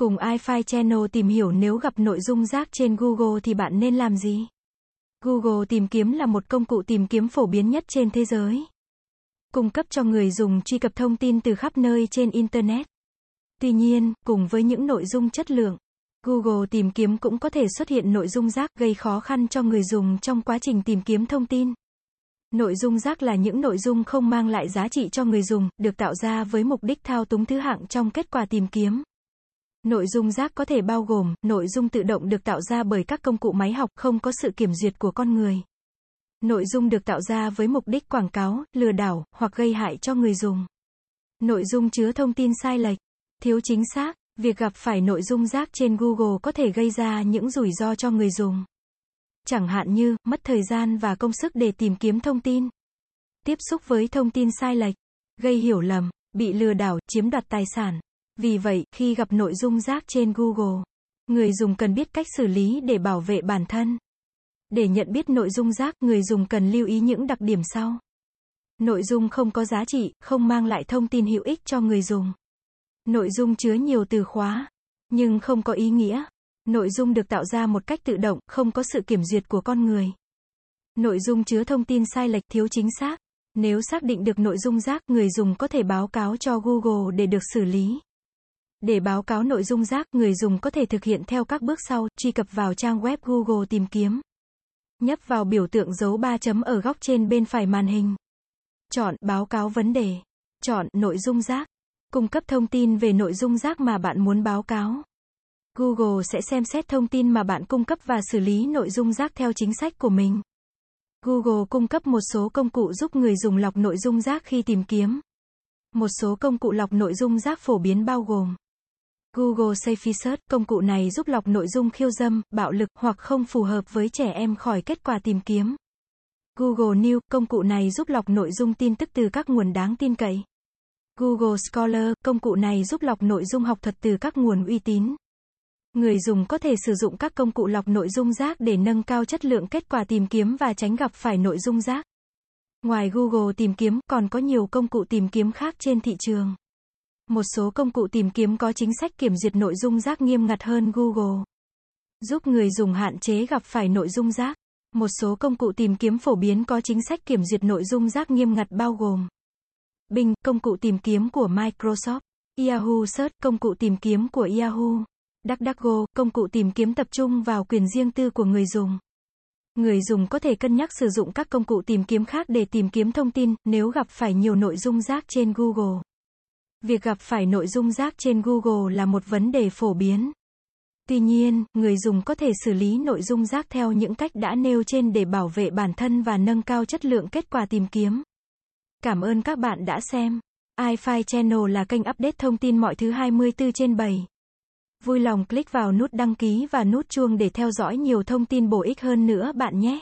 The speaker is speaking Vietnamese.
Cùng iFi Channel tìm hiểu nếu gặp nội dung rác trên Google thì bạn nên làm gì? Google tìm kiếm là một công cụ tìm kiếm phổ biến nhất trên thế giới. Cung cấp cho người dùng truy cập thông tin từ khắp nơi trên Internet. Tuy nhiên, cùng với những nội dung chất lượng, Google tìm kiếm cũng có thể xuất hiện nội dung rác gây khó khăn cho người dùng trong quá trình tìm kiếm thông tin. Nội dung rác là những nội dung không mang lại giá trị cho người dùng, được tạo ra với mục đích thao túng thứ hạng trong kết quả tìm kiếm. Nội dung rác có thể bao gồm, nội dung tự động được tạo ra bởi các công cụ máy học không có sự kiểm duyệt của con người. Nội dung được tạo ra với mục đích quảng cáo, lừa đảo, hoặc gây hại cho người dùng. Nội dung chứa thông tin sai lệch, thiếu chính xác, việc gặp phải nội dung rác trên Google có thể gây ra những rủi ro cho người dùng. Chẳng hạn như, mất thời gian và công sức để tìm kiếm thông tin. Tiếp xúc với thông tin sai lệch, gây hiểu lầm, bị lừa đảo, chiếm đoạt tài sản. Vì vậy, khi gặp nội dung rác trên Google, người dùng cần biết cách xử lý để bảo vệ bản thân. Để nhận biết nội dung rác, người dùng cần lưu ý những đặc điểm sau. Nội dung không có giá trị, không mang lại thông tin hữu ích cho người dùng. Nội dung chứa nhiều từ khóa, nhưng không có ý nghĩa. Nội dung được tạo ra một cách tự động, không có sự kiểm duyệt của con người. Nội dung chứa thông tin sai lệch, thiếu chính xác. Nếu xác định được nội dung rác, người dùng có thể báo cáo cho Google để được xử lý. Để báo cáo nội dung rác, người dùng có thể thực hiện theo các bước sau, truy cập vào trang web Google tìm kiếm. Nhấp vào biểu tượng dấu 3 chấm ở góc trên bên phải màn hình. Chọn báo cáo vấn đề. Chọn nội dung rác. Cung cấp thông tin về nội dung rác mà bạn muốn báo cáo. Google sẽ xem xét thông tin mà bạn cung cấp và xử lý nội dung rác theo chính sách của mình. Google cung cấp một số công cụ giúp người dùng lọc nội dung rác khi tìm kiếm. Một số công cụ lọc nội dung rác phổ biến bao gồm Google Safe Search, công cụ này giúp lọc nội dung khiêu dâm, bạo lực hoặc không phù hợp với trẻ em khỏi kết quả tìm kiếm. Google News, công cụ này giúp lọc nội dung tin tức từ các nguồn đáng tin cậy. Google Scholar, công cụ này giúp lọc nội dung học thuật từ các nguồn uy tín. Người dùng có thể sử dụng các công cụ lọc nội dung rác để nâng cao chất lượng kết quả tìm kiếm và tránh gặp phải nội dung rác. Ngoài Google tìm kiếm, còn có nhiều công cụ tìm kiếm khác trên thị trường. Một số công cụ tìm kiếm có chính sách kiểm duyệt nội dung rác nghiêm ngặt hơn Google. Giúp người dùng hạn chế gặp phải nội dung rác. Một số công cụ tìm kiếm phổ biến có chính sách kiểm duyệt nội dung rác nghiêm ngặt bao gồm Bing, công cụ tìm kiếm của Microsoft, Yahoo Search, công cụ tìm kiếm của Yahoo, DuckDuckGo, công cụ tìm kiếm tập trung vào quyền riêng tư của người dùng. Người dùng có thể cân nhắc sử dụng các công cụ tìm kiếm khác để tìm kiếm thông tin nếu gặp phải nhiều nội dung rác trên Google. Việc gặp phải nội dung rác trên Google là một vấn đề phổ biến. Tuy nhiên, người dùng có thể xử lý nội dung rác theo những cách đã nêu trên để bảo vệ bản thân và nâng cao chất lượng kết quả tìm kiếm. Cảm ơn các bạn đã xem. iFi Channel là kênh update thông tin mọi thứ 24 trên 7. Vui lòng click vào nút đăng ký và nút chuông để theo dõi nhiều thông tin bổ ích hơn nữa bạn nhé.